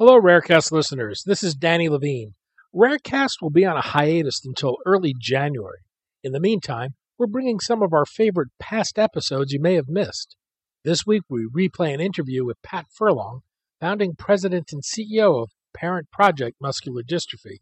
Hello, Rarecast listeners. This is Danny Levine. Rarecast will be on a hiatus until early January. In the meantime, we're bringing some of our favorite past episodes you may have missed. This week, we replay an interview with Pat Furlong, founding president and CEO of Parent Project Muscular Dystrophy.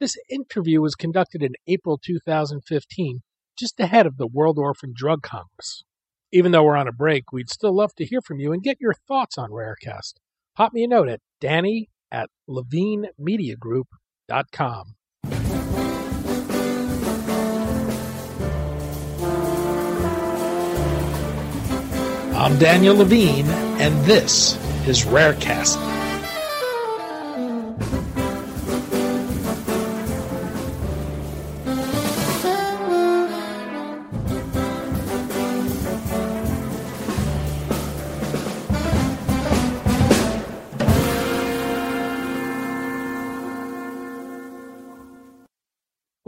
This interview was conducted in April 2015, just ahead of the World Orphan Drug Congress. Even though we're on a break, we'd still love to hear from you and get your thoughts on Rarecast. Pop me a note at danny at levinemediagroup.com. I'm Daniel Levine, and this is Rarecast.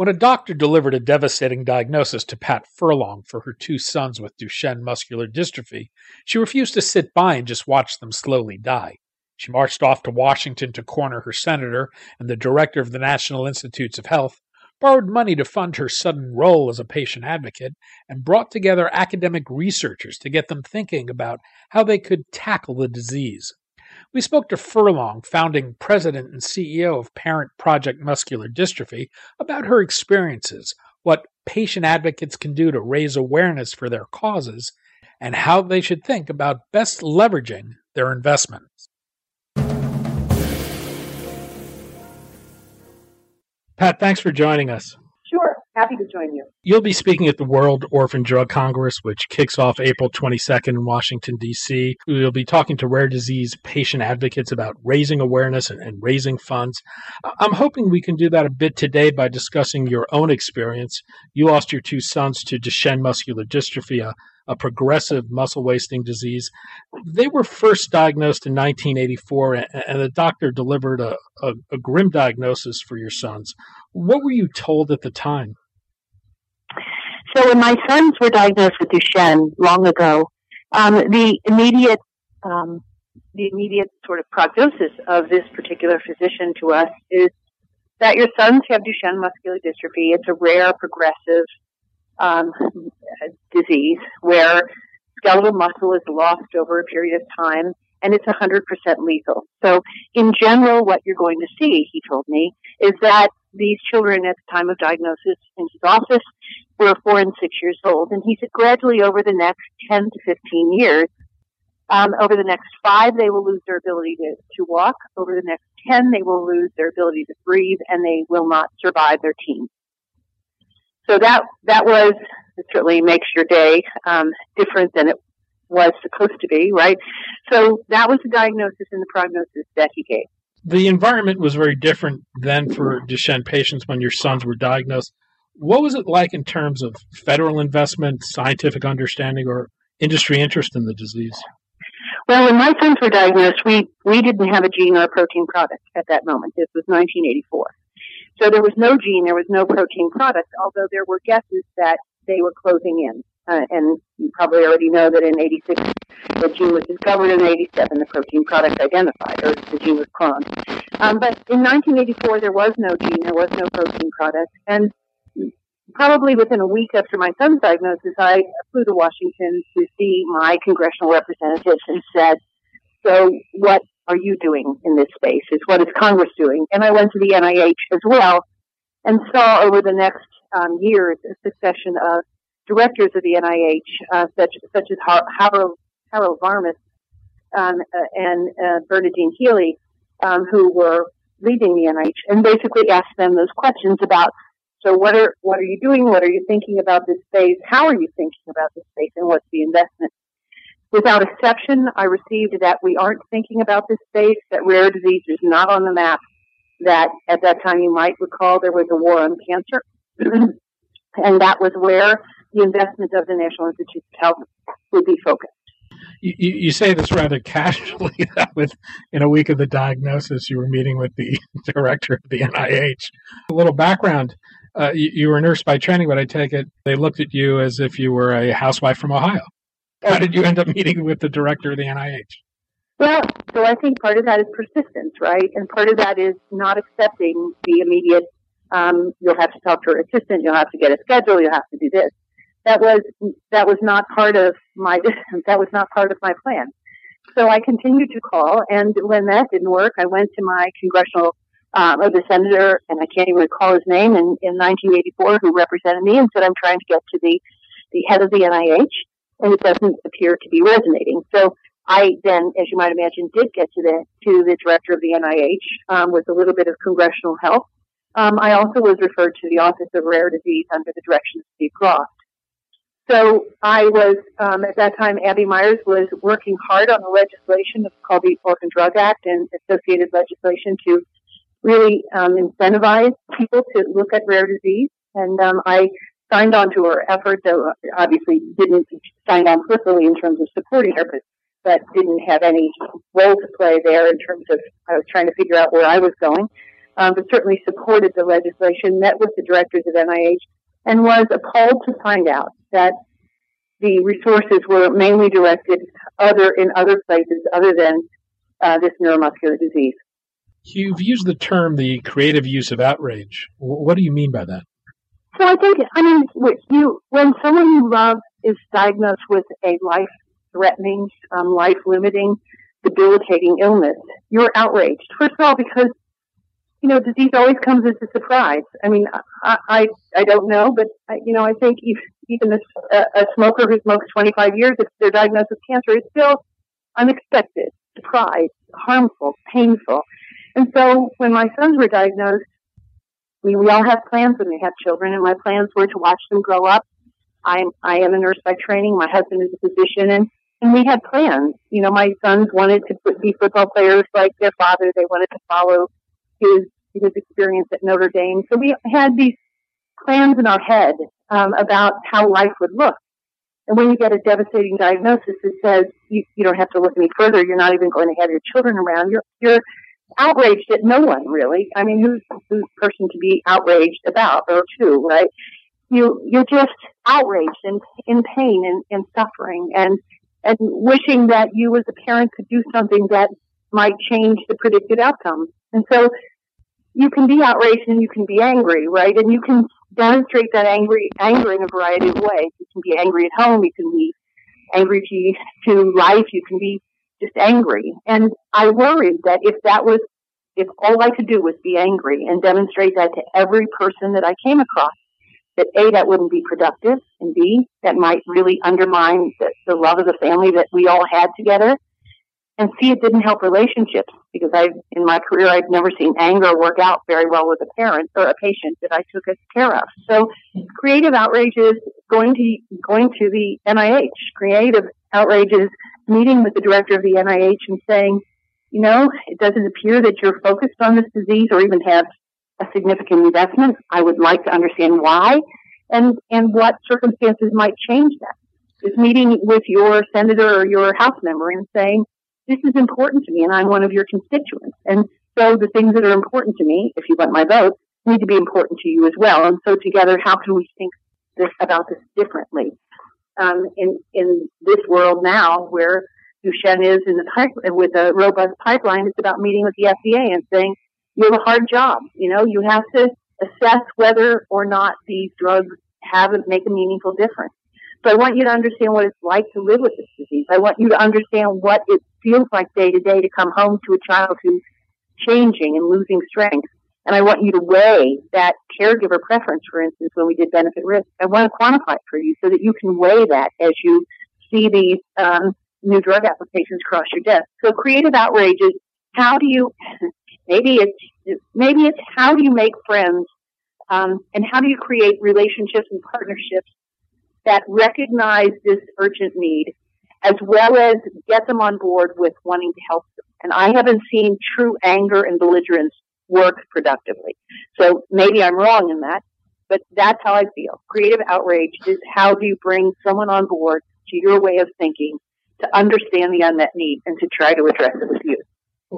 When a doctor delivered a devastating diagnosis to Pat Furlong for her two sons with Duchenne muscular dystrophy, she refused to sit by and just watch them slowly die. She marched off to Washington to corner her senator and the director of the National Institutes of Health, borrowed money to fund her sudden role as a patient advocate, and brought together academic researchers to get them thinking about how they could tackle the disease. We spoke to Furlong, founding president and CEO of Parent Project Muscular Dystrophy, about her experiences, what patient advocates can do to raise awareness for their causes, and how they should think about best leveraging their investments. Pat, thanks for joining us. Happy to join you. You'll be speaking at the World Orphan Drug Congress, which kicks off April 22nd in Washington, D.C. You'll be talking to rare disease patient advocates about raising awareness and, and raising funds. I'm hoping we can do that a bit today by discussing your own experience. You lost your two sons to Duchenne muscular dystrophy, a, a progressive muscle wasting disease. They were first diagnosed in 1984, and, and the doctor delivered a, a, a grim diagnosis for your sons. What were you told at the time? So when my sons were diagnosed with Duchenne long ago, um, the immediate um, the immediate sort of prognosis of this particular physician to us is that your sons have Duchenne muscular dystrophy. It's a rare progressive um, disease where skeletal muscle is lost over a period of time and it's 100% lethal. So in general, what you're going to see, he told me, is that these children at the time of diagnosis in his office were four and six years old. And he said gradually over the next 10 to 15 years, um, over the next five, they will lose their ability to, to walk. Over the next 10, they will lose their ability to breathe and they will not survive their teens. So that, that was, it certainly makes your day, um, different than it was supposed to be, right? So that was the diagnosis and the prognosis that he gave. The environment was very different then for Duchenne patients when your sons were diagnosed. What was it like in terms of federal investment, scientific understanding, or industry interest in the disease? Well, when my sons were diagnosed, we, we didn't have a gene or a protein product at that moment. This was 1984. So there was no gene, there was no protein product, although there were guesses that they were closing in. Uh, and you probably already know that in 86, the gene was discovered, in 87, the protein product identified, or the gene was cloned. Um, but in 1984, there was no gene, there was no protein product, and probably within a week after my son's diagnosis, I flew to Washington to see my congressional representatives and said, so what are you doing in this space? Is what is Congress doing? And I went to the NIH as well and saw over the next um, years a succession of directors of the NIH, uh, such, such as Harold, Harold Varmus um, uh, and uh, Bernadine Healy, um, who were leading the NIH, and basically asked them those questions about so what are what are you doing? What are you thinking about this space? How are you thinking about this space? And what's the investment? Without exception, I received that we aren't thinking about this space, that rare disease is not on the map, that at that time you might recall there was a war on cancer. and that was where the investment of the National Institutes of Health would be focused. You, you, say this rather casually that with in a week of the diagnosis you were meeting with the director of the NIH. A little background uh, you, you, were a nurse by training, but I take it they looked at you as if you were a housewife from Ohio. How did you end up meeting with the director of the NIH? Well, so I think part of that is persistence, right? And part of that is not accepting the immediate, um, you'll have to talk to your assistant, you'll have to get a schedule, you'll have to do this. That was, that was not part of my, that was not part of my plan. So I continued to call, and when that didn't work, I went to my congressional, um, or the senator, and I can't even recall his name, in, in 1984, who represented me and said, I'm trying to get to the, the head of the NIH, and it doesn't appear to be resonating. So I then, as you might imagine, did get to the to the director of the NIH um, with a little bit of congressional help. Um, I also was referred to the Office of Rare Disease under the direction of Steve Groft. So I was um, at that time. Abby Meyers was working hard on the legislation called the Orphan Drug Act and associated legislation to really um, incentivize people to look at rare disease. And um, I signed on to her effort, though obviously didn't sign on personally in terms of supporting her, but but didn't have any role to play there in terms of I was trying to figure out where I was going. Um, but certainly supported the legislation, met with the directors of NIH, and was appalled to find out that the resources were mainly directed other in other places other than uh, this neuromuscular disease. You've used the term the creative use of outrage. What do you mean by that? So I think, I mean, you when someone you love is diagnosed with a life threatening, um, life limiting, debilitating illness, you're outraged. First of all, because you know, disease always comes as a surprise. I mean, I I, I don't know, but I, you know, I think if, even a, a smoker who smokes 25 years, if they're diagnosed with cancer, it's still unexpected, surprise, harmful, painful. And so when my sons were diagnosed, mean, we all have plans when we have children, and my plans were to watch them grow up. I'm I am a nurse by training. My husband is a physician, and and we had plans. You know, my sons wanted to be football players like their father. They wanted to follow his his experience at Notre Dame. So we had these plans in our head um, about how life would look. And when you get a devastating diagnosis that says you, you don't have to look any further, you're not even going to have your children around. You're you're outraged at no one really. I mean, who's the person to be outraged about or to, right? You you're just outraged and in pain and, and suffering and and wishing that you as a parent could do something that might change the predicted outcome. And so you can be outraged and you can be angry, right? And you can demonstrate that angry anger in a variety of ways. You can be angry at home, you can be angry to, to life, you can be just angry. And I worried that if that was if all I could do was be angry and demonstrate that to every person that I came across, that A, that wouldn't be productive, and B, that might really undermine the, the love of the family that we all had together. And C, it didn't help relationships because I, in my career, I've never seen anger work out very well with a parent or a patient that I took care of. So creative outrages going to, going to the NIH, creative outrages meeting with the director of the NIH and saying, you know, it doesn't appear that you're focused on this disease or even have a significant investment. I would like to understand why and, and what circumstances might change that." that. Is meeting with your senator or your House member and saying, this is important to me and I'm one of your constituents. And so the things that are important to me, if you want my vote, need to be important to you as well. And so together, how can we think this about this differently? Um, in, in this world now where Duchenne is in the pipe, with a robust pipeline, it's about meeting with the FDA and saying, you have a hard job. You know, you have to assess whether or not these drugs have make a meaningful difference. So I want you to understand what it's like to live with this disease. I want you to understand what it feels like day to day to come home to a child who's changing and losing strength. And I want you to weigh that caregiver preference, for instance, when we did benefit risk. I want to quantify it for you so that you can weigh that as you see these um, new drug applications cross your desk. So creative outrage is how do you Maybe it's maybe it's how do you make friends, um, and how do you create relationships and partnerships that recognize this urgent need, as well as get them on board with wanting to help them. And I haven't seen true anger and belligerence work productively. So maybe I'm wrong in that, but that's how I feel. Creative outrage is how do you bring someone on board to your way of thinking to understand the unmet need and to try to address it with you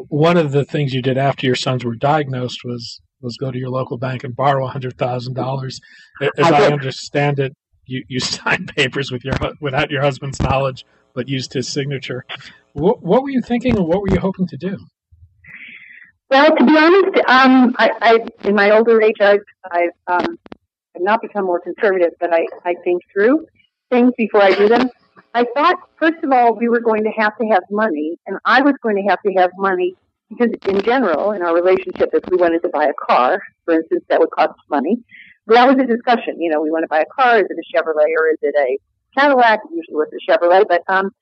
one of the things you did after your sons were diagnosed was was go to your local bank and borrow hundred thousand dollars. As I, I understand it, you, you signed papers with your without your husband's knowledge but used his signature. What, what were you thinking, and what were you hoping to do? Well, to be honest, um, I, I, in my older age, I've, I've, um, I've not become more conservative, but I, I think through things before I do them. I thought, first of all, we were going to have to have money, and I was going to have to have money because, in general, in our relationship, if we wanted to buy a car, for instance, that would cost money. That was a discussion. You know, we want to buy a car. Is it a Chevrolet or is it a Cadillac? Usually, was a Chevrolet, but um,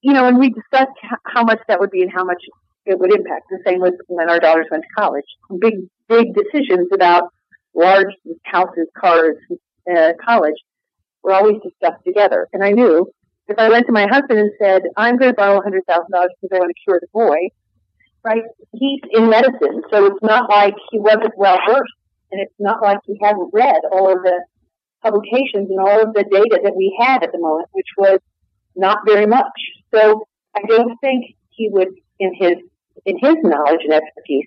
you know, and we discussed how much that would be and how much it would impact. The same with when our daughters went to college. Big, big decisions about large houses, cars, uh, college were always discussed together. And I knew if I went to my husband and said, I'm going to borrow $100,000 because I want to cure the boy, right? He's in medicine, so it's not like he wasn't well versed, and it's not like he hadn't read all of the publications and all of the data that we had at the moment, which was not very much. So I don't think he would, in his in his knowledge and expertise,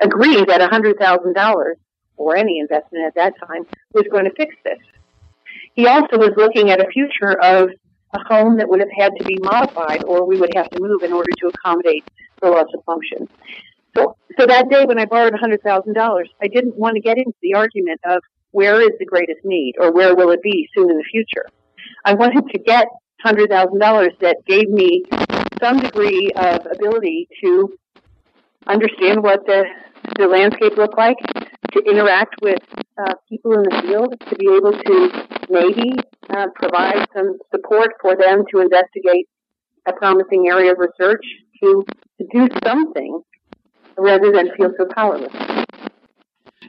agree that $100,000 or any investment at that time was going to fix this. He also was looking at a future of a home that would have had to be modified or we would have to move in order to accommodate the loss of function. So, so that day when I borrowed $100,000, I didn't want to get into the argument of where is the greatest need or where will it be soon in the future. I wanted to get $100,000 that gave me some degree of ability to understand what the, the landscape looked like, to interact with uh, people in the field, to be able to maybe uh, provide some support for them to investigate a promising area of research, to, to do something rather than feel so powerless.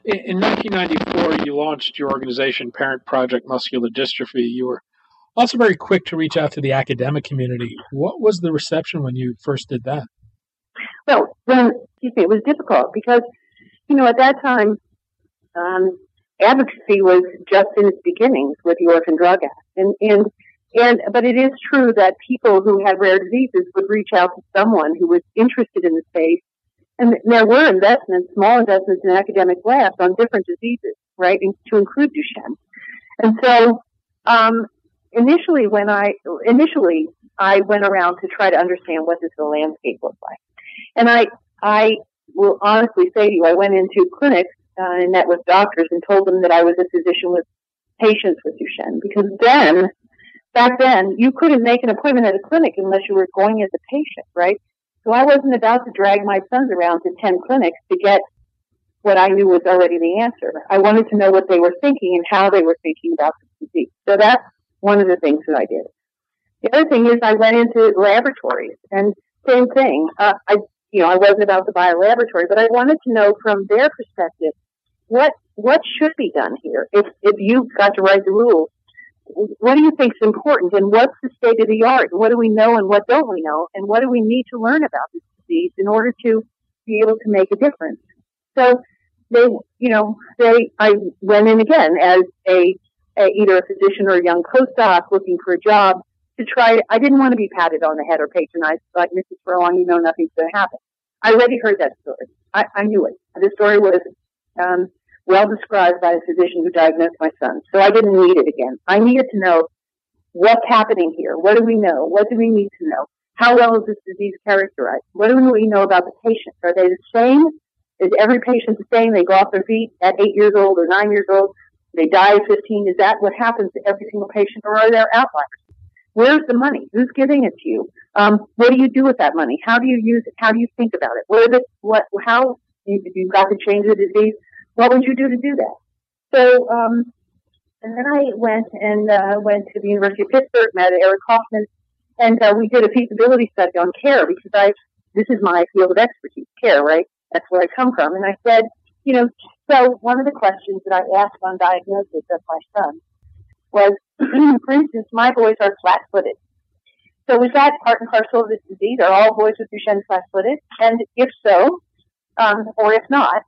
In 1994, you launched your organization, Parent Project Muscular Dystrophy. You were also very quick to reach out to the academic community. What was the reception when you first did that? Well, then, excuse me, it was difficult because, you know, at that time, um, advocacy was just in its beginnings with the Orphan Drug Act. And, and, and, but it is true that people who had rare diseases would reach out to someone who was interested in the space. And there were investments, small investments in academic labs on different diseases, right, to include Duchenne. And so, um, initially when I, initially I went around to try to understand what does the landscape look like. And I, I will honestly say to you, I went into clinics uh, and met with doctors and told them that I was a physician with patients with Duchenne because then, back then, you couldn't make an appointment at a clinic unless you were going as a patient, right? So I wasn't about to drag my sons around to 10 clinics to get what I knew was already the answer. I wanted to know what they were thinking and how they were thinking about the disease. So that's one of the things that I did. The other thing is I went into laboratories and same thing. Uh, I, you know, I wasn't about to buy a laboratory, but I wanted to know from their perspective what what should be done here? If if you've got to write the rules, what do you think is important, and what's the state of the art? What do we know, and what don't we know, and what do we need to learn about this disease in order to be able to make a difference? So they, you know, they I went in again as a, a either a physician or a young postdoc looking for a job to try. I didn't want to be patted on the head or patronized like Mrs. Furlong. You know, nothing's going to happen. I already heard that story. I, I knew it. The story was um, well described by a physician who diagnosed my son. So I didn't need it again. I needed to know what's happening here. What do we know? What do we need to know? How well is this disease characterized? What do we know about the patient? Are they the same? Is every patient the same? They go off their feet at eight years old or nine years old. They die at 15. Is that what happens to every single patient or are there outliers? Where's the money? Who's giving it to you? Um, what do you do with that money? How do you use it? How do you think about it? What the, what, how, if you've got to change the disease, what would you do to do that? So, um, and then I went and uh, went to the University of Pittsburgh, met Eric Hoffman, and uh, we did a feasibility study on care because I this is my field of expertise, care, right? That's where I come from. And I said, you know, so one of the questions that I asked on diagnosis of my son was, for instance, my boys are flat-footed. So is that part and parcel of this disease? Are all boys with Duchenne flat-footed? And if so, um, or if not,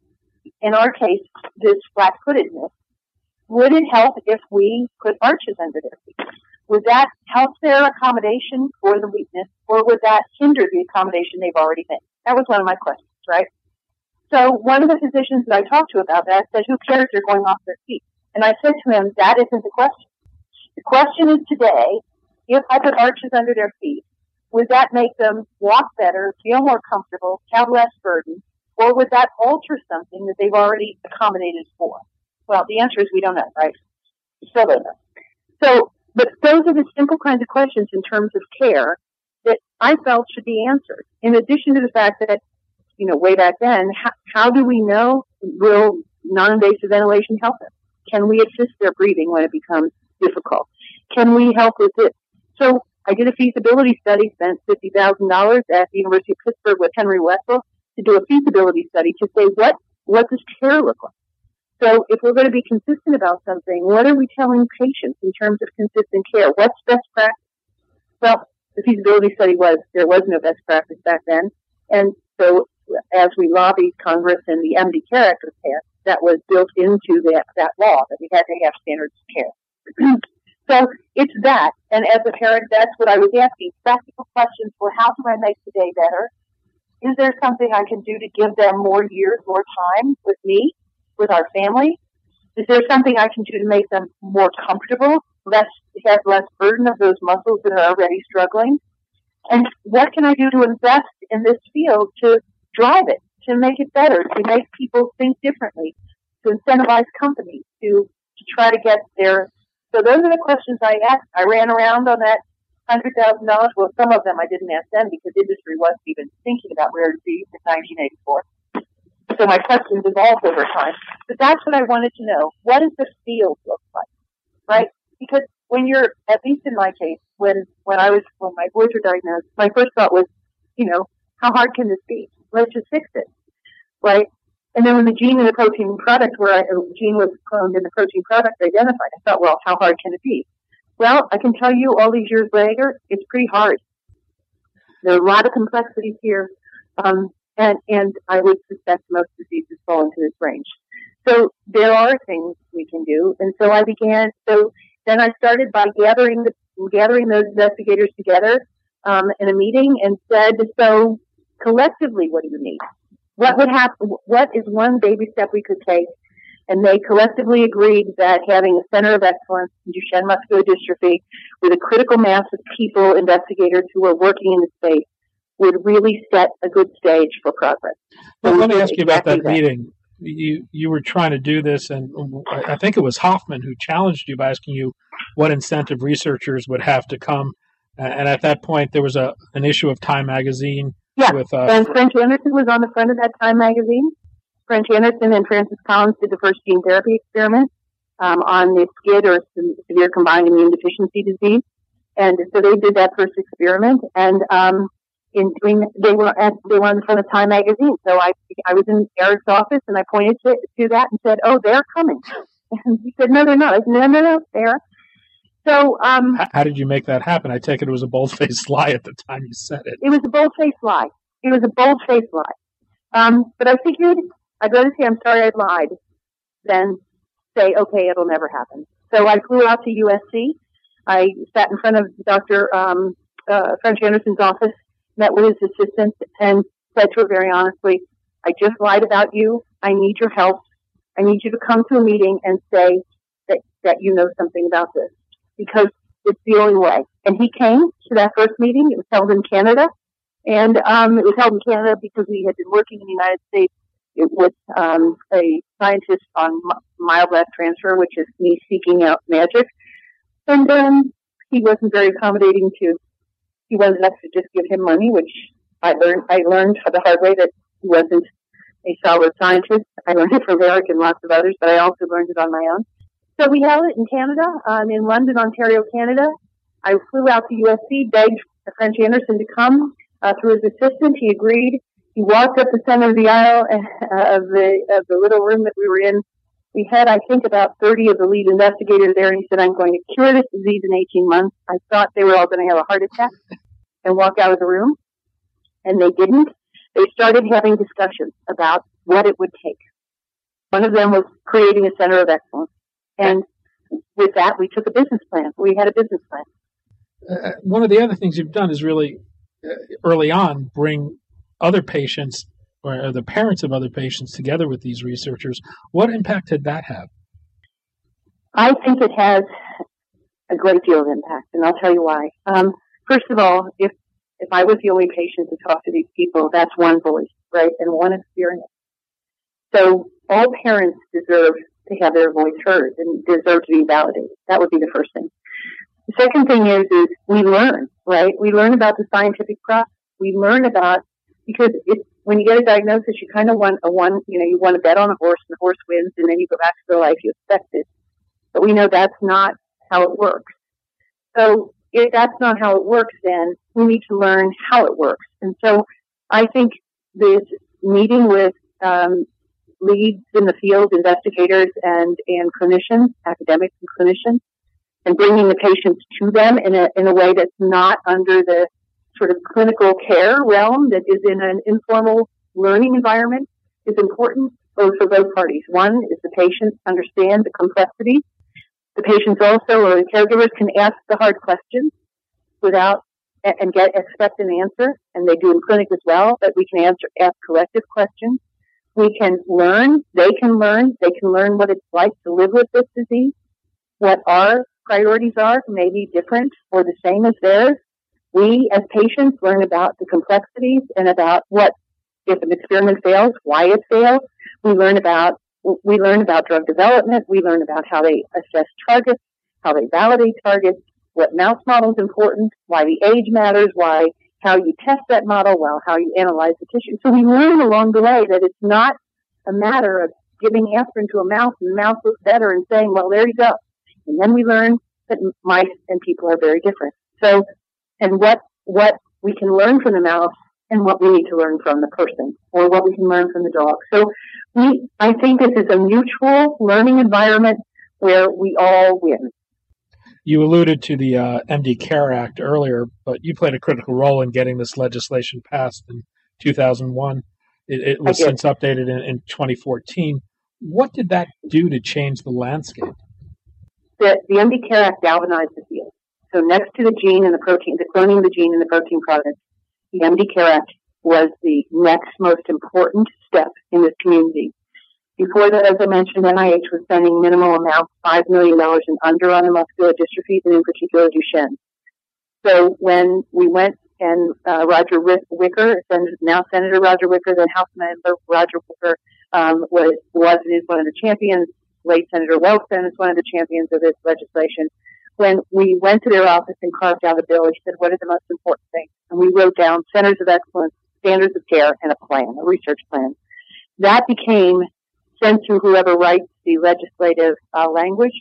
in our case, this flat-footedness, would it help if we put arches under their feet? Would that help their accommodation for the weakness, or would that hinder the accommodation they've already made? That was one of my questions, right? So one of the physicians that I talked to about that said, who cares they're going off their feet? And I said to him, that isn't the question. The question is today, if I put arches under their feet, would that make them walk better, feel more comfortable, have less burden, or would that alter something that they've already accommodated for? Well, the answer is we don't know, right? We still don't know. So, but those are the simple kinds of questions in terms of care that I felt should be answered. In addition to the fact that, you know, way back then, how, how do we know will non-invasive ventilation help them? Can we assist their breathing when it becomes difficult? Can we help with it? So I did a feasibility study, spent $50,000 at the University of Pittsburgh with Henry Wessel to do a feasibility study to say what, what does care look like? So if we're going to be consistent about something, what are we telling patients in terms of consistent care? What's best practice? Well, the feasibility study was there was no best practice back then. And so as we lobbied Congress and the MD Care Act was passed, that was built into that, that law that we had to have standards of care. So it's that. And as a parent, that's what I was asking. Practical questions were how do I make today better? Is there something I can do to give them more years, more time with me, with our family? Is there something I can do to make them more comfortable, less have less burden of those muscles that are already struggling? And what can I do to invest in this field to drive it, to make it better, to make people think differently, to incentivize companies to to try to get their so those are the questions I asked. I ran around on that hundred thousand dollars. Well, some of them I didn't ask them because industry wasn't even thinking about rare disease in 1984. So my questions evolved over time. But that's what I wanted to know. What does the field look like? Right? Because when you're, at least in my case, when, when I was, when my boys were diagnosed, my first thought was, you know, how hard can this be? Let's just fix it. Right? And then when the gene and the protein product where I, gene was cloned and the protein product identified, I thought, well, how hard can it be? Well, I can tell you all these years later, it's pretty hard. There are a lot of complexities here, um, and, and I would suspect most diseases fall into this range. So there are things we can do, and so I began. So then I started by gathering the, gathering those investigators together um, in a meeting and said, so collectively, what do you need? what would happen? What is one baby step we could take? And they collectively agreed that having a center of excellence in Duchenne muscular dystrophy with a critical mass of people, investigators who are working in the space would really set a good stage for progress. So well, let me ask you about that, that, meeting. You you were trying to do this, and I think it was Hoffman who challenged you by asking you what incentive researchers would have to come. And at that point, there was a an issue of Time magazine yeah, with, uh, and French Anderson was on the front of that Time magazine. French Anderson and Francis Collins did the first gene therapy experiment um, on the SCID or severe combined immune deficiency disease, and so they did that first experiment. And um, in doing, they were at, they were on the front of Time magazine. So I I was in Eric's office and I pointed to, to that and said, "Oh, they're coming." And he said, "No, they're not." I said, "No, no, no, they're." So, um, how, how, did you make that happen? I take it it was a bold-faced lie at the time you said it. It was a bold-faced lie. It was a bold-faced lie. Um, but I figured I'd rather say I'm sorry I lied than say, okay, it'll never happen. So I flew out to USC. I sat in front of Dr. Um, uh, French Anderson's office, met with his assistant, and said to her very honestly, I just lied about you. I need your help. I need you to come to a meeting and say that, that you know something about this because it's the only way. And he came to that first meeting. It was held in Canada. And um, it was held in Canada because we had been working in the United States with um, a scientist on myoblast transfer, which is me seeking out magic. And um, he wasn't very accommodating to, he wasn't us to just give him money, which I learned, I learned the hard way that he wasn't a solid scientist. I learned it from Eric and lots of others, but I also learned it on my own. So we held it in Canada, um, in London, Ontario, Canada. I flew out to USC, begged French Anderson to come uh, through his assistant. He agreed. He walked up the center of the aisle uh, of the of the little room that we were in. We had, I think, about 30 of the lead investigators there, and he said, "I'm going to cure this disease in 18 months." I thought they were all going to have a heart attack and walk out of the room, and they didn't. They started having discussions about what it would take. One of them was creating a center of excellence. And with that, we took a business plan. We had a business plan. Uh, one of the other things you've done is really uh, early on bring other patients or the parents of other patients together with these researchers. What impact did that have? I think it has a great deal of impact, and I'll tell you why. Um, first of all, if if I was the only patient to talk to these people, that's one voice, right, and one experience. So all parents deserve to have their voice heard and deserve to be validated. That would be the first thing. The second thing is, is we learn, right? We learn about the scientific process. We learn about, because when you get a diagnosis, you kind of want a one, you know, you want to bet on a horse and the horse wins and then you go back to the life you expected. But we know that's not how it works. So if that's not how it works, then we need to learn how it works. And so I think this meeting with um, leads in the field, investigators and, and clinicians, academics and clinicians, and bringing the patients to them in a, in a way that's not under the sort of clinical care realm that is in an informal learning environment is important both for both parties. One is the patients understand the complexity. The patients also or the caregivers can ask the hard questions without and get expect an answer, and they do in clinic as well. But we can answer ask corrective questions. We can learn. They can learn. They can learn what it's like to live with this disease, what our priorities are, maybe different or the same as theirs. We, as patients, learn about the complexities and about what, if an experiment fails, why it fails. We learn about we learn about drug development. We learn about how they assess targets, how they validate targets, what mouse model is important, why the age matters, why how you test that model, well, how you analyze the tissue. So we learn along the way that it's not a matter of giving aspirin to a mouse and the mouse looks better and saying, well, there you go. And then we learn that mice and people are very different. So, and what, what we can learn from the mouse and what we need to learn from the person or what we can learn from the dog. So we, I think this is a mutual learning environment where we all win. You alluded to the uh, MD Care Act earlier, but you played a critical role in getting this legislation passed in 2001. It, it was since updated in, in 2014. What did that do to change the landscape? The, the MD Care Act galvanized the field. So next to the gene and the protein, the cloning of the gene and the protein product, the MD Care Act was the next most important step in this community. Before that, as I mentioned, NIH was spending minimal amounts, $5 million and under on the muscular dystrophies and in particular Duchenne. So when we went and uh, Roger Wicker, now Senator Roger Wicker, then House Member Roger Wicker, um, was, was and is one of the champions. Late Senator Wellstone is one of the champions of this legislation. When we went to their office and carved out a bill, he said, what are the most important things? And we wrote down centers of excellence, standards of care, and a plan, a research plan. That became to whoever writes the legislative uh, language.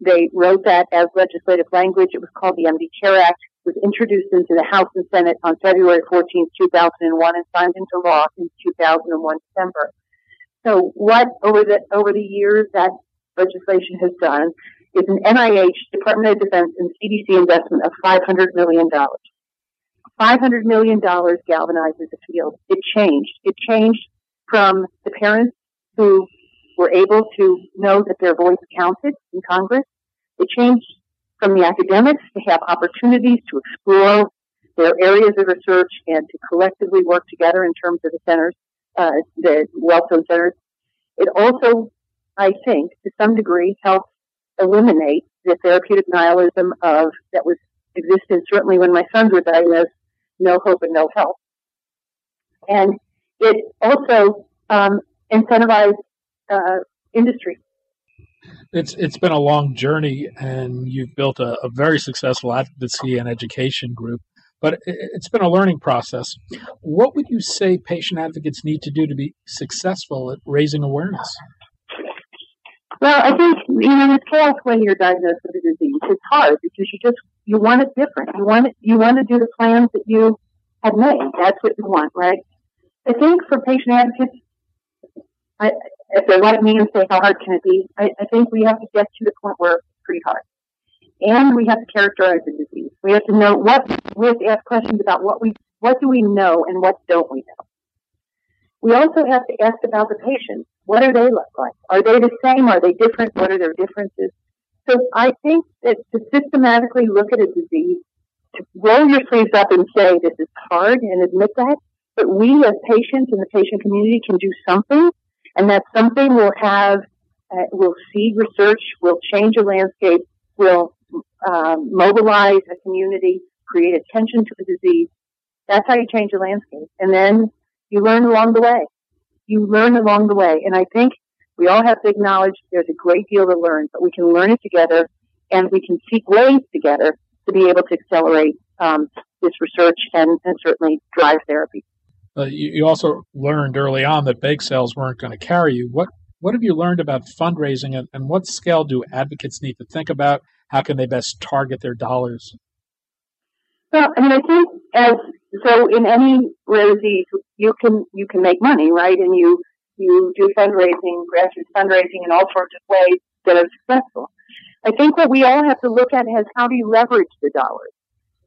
They wrote that as legislative language. It was called the MD Care Act. It was introduced into the House and Senate on February 14, 2001, and signed into law in 2001 December. So what over the over the years that legislation has done is an NIH, Department of Defense, and CDC investment of $500 million. $500 million galvanizes the field. It changed. It changed from the parents who were able to know that their voice counted in Congress. It changed from the academics to have opportunities to explore their areas of research and to collectively work together in terms of the centers, uh, the Wellstone centers. It also, I think, to some degree, helped eliminate the therapeutic nihilism of that was existed certainly when my sons were diagnosed, no hope and no help. And it also um, incentivized uh, industry. It's it's been a long journey, and you've built a, a very successful advocacy and education group. But it's been a learning process. What would you say patient advocates need to do to be successful at raising awareness? Well, I think you know it's chaos when you're diagnosed with a disease. It's hard because you just you want it different. You want it, you want to do the plans that you had made. That's what you want, right? I think for patient advocates, I, if they let me and say how hard can it be, I, I think we have to get to the point where it's pretty hard. And we have to characterize the disease. We have to know what we have to ask questions about what we what do we know and what don't we know. We also have to ask about the patients. What do they look like? Are they the same? Are they different? What are their differences? So I think that to systematically look at a disease, to roll your sleeves up and say this is hard and admit that, but we as patients in the patient community can do something and that something will have, uh, will see research, will change a landscape, will um, mobilize a community, create attention to a disease. That's how you change a landscape. And then you learn along the way. You learn along the way. And I think we all have to acknowledge there's a great deal to learn, but we can learn it together and we can seek ways together to be able to accelerate um, this research and, and certainly drive therapy. Uh, you, you, also learned early on that bake sales weren't going to carry you. What what have you learned about fundraising, and, and what scale do advocates need to think about? How can they best target their dollars? Well, I mean, I think as so in any disease, you can you can make money, right? And you you do fundraising, grassroots fundraising, in all sorts of ways that are successful. I think what we all have to look at is how do you leverage the dollars?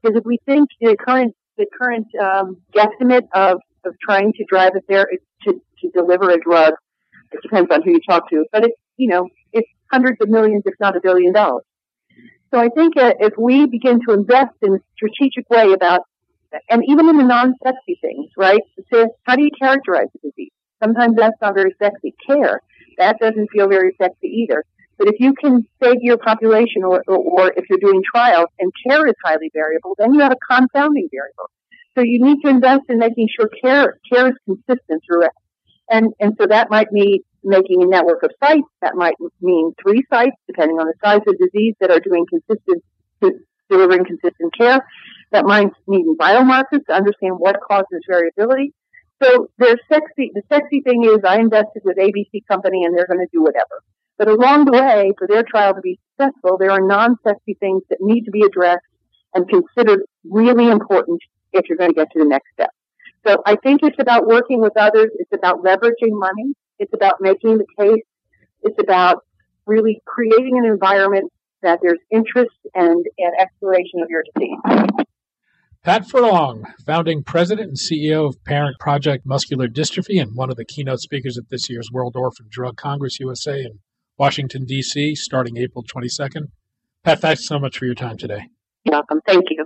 Because if we think the current the current um, guesstimate of of trying to drive a therapy to to deliver a drug, it depends on who you talk to, but it's you know it's hundreds of millions, if not a billion dollars. So I think uh, if we begin to invest in a strategic way about, and even in the non-sexy things, right? So how do you characterize the disease? Sometimes that's not very sexy. Care, that doesn't feel very sexy either. But if you can to your population, or, or, or if you're doing trials, and care is highly variable, then you have a confounding variable. So you need to invest in making sure care care is consistent throughout. And and so that might mean making a network of sites. That might mean three sites, depending on the size of disease, that are doing consistent delivering consistent care. That might mean biomarkers to understand what causes variability. So there's sexy. The sexy thing is I invested with ABC company and they're going to do whatever. But along the way, for their trial to be successful, there are non-sexy things that need to be addressed and considered really important if you're going to get to the next step. So I think it's about working with others. It's about leveraging money. It's about making the case. It's about really creating an environment that there's interest and, and exploration of your disease. Pat Furlong, founding president and CEO of Parent Project Muscular Dystrophy and one of the keynote speakers at this year's World Orphan Drug Congress USA in Washington, D.C., starting April 22nd. Pat, thanks so much for your time today. You're welcome. Thank you.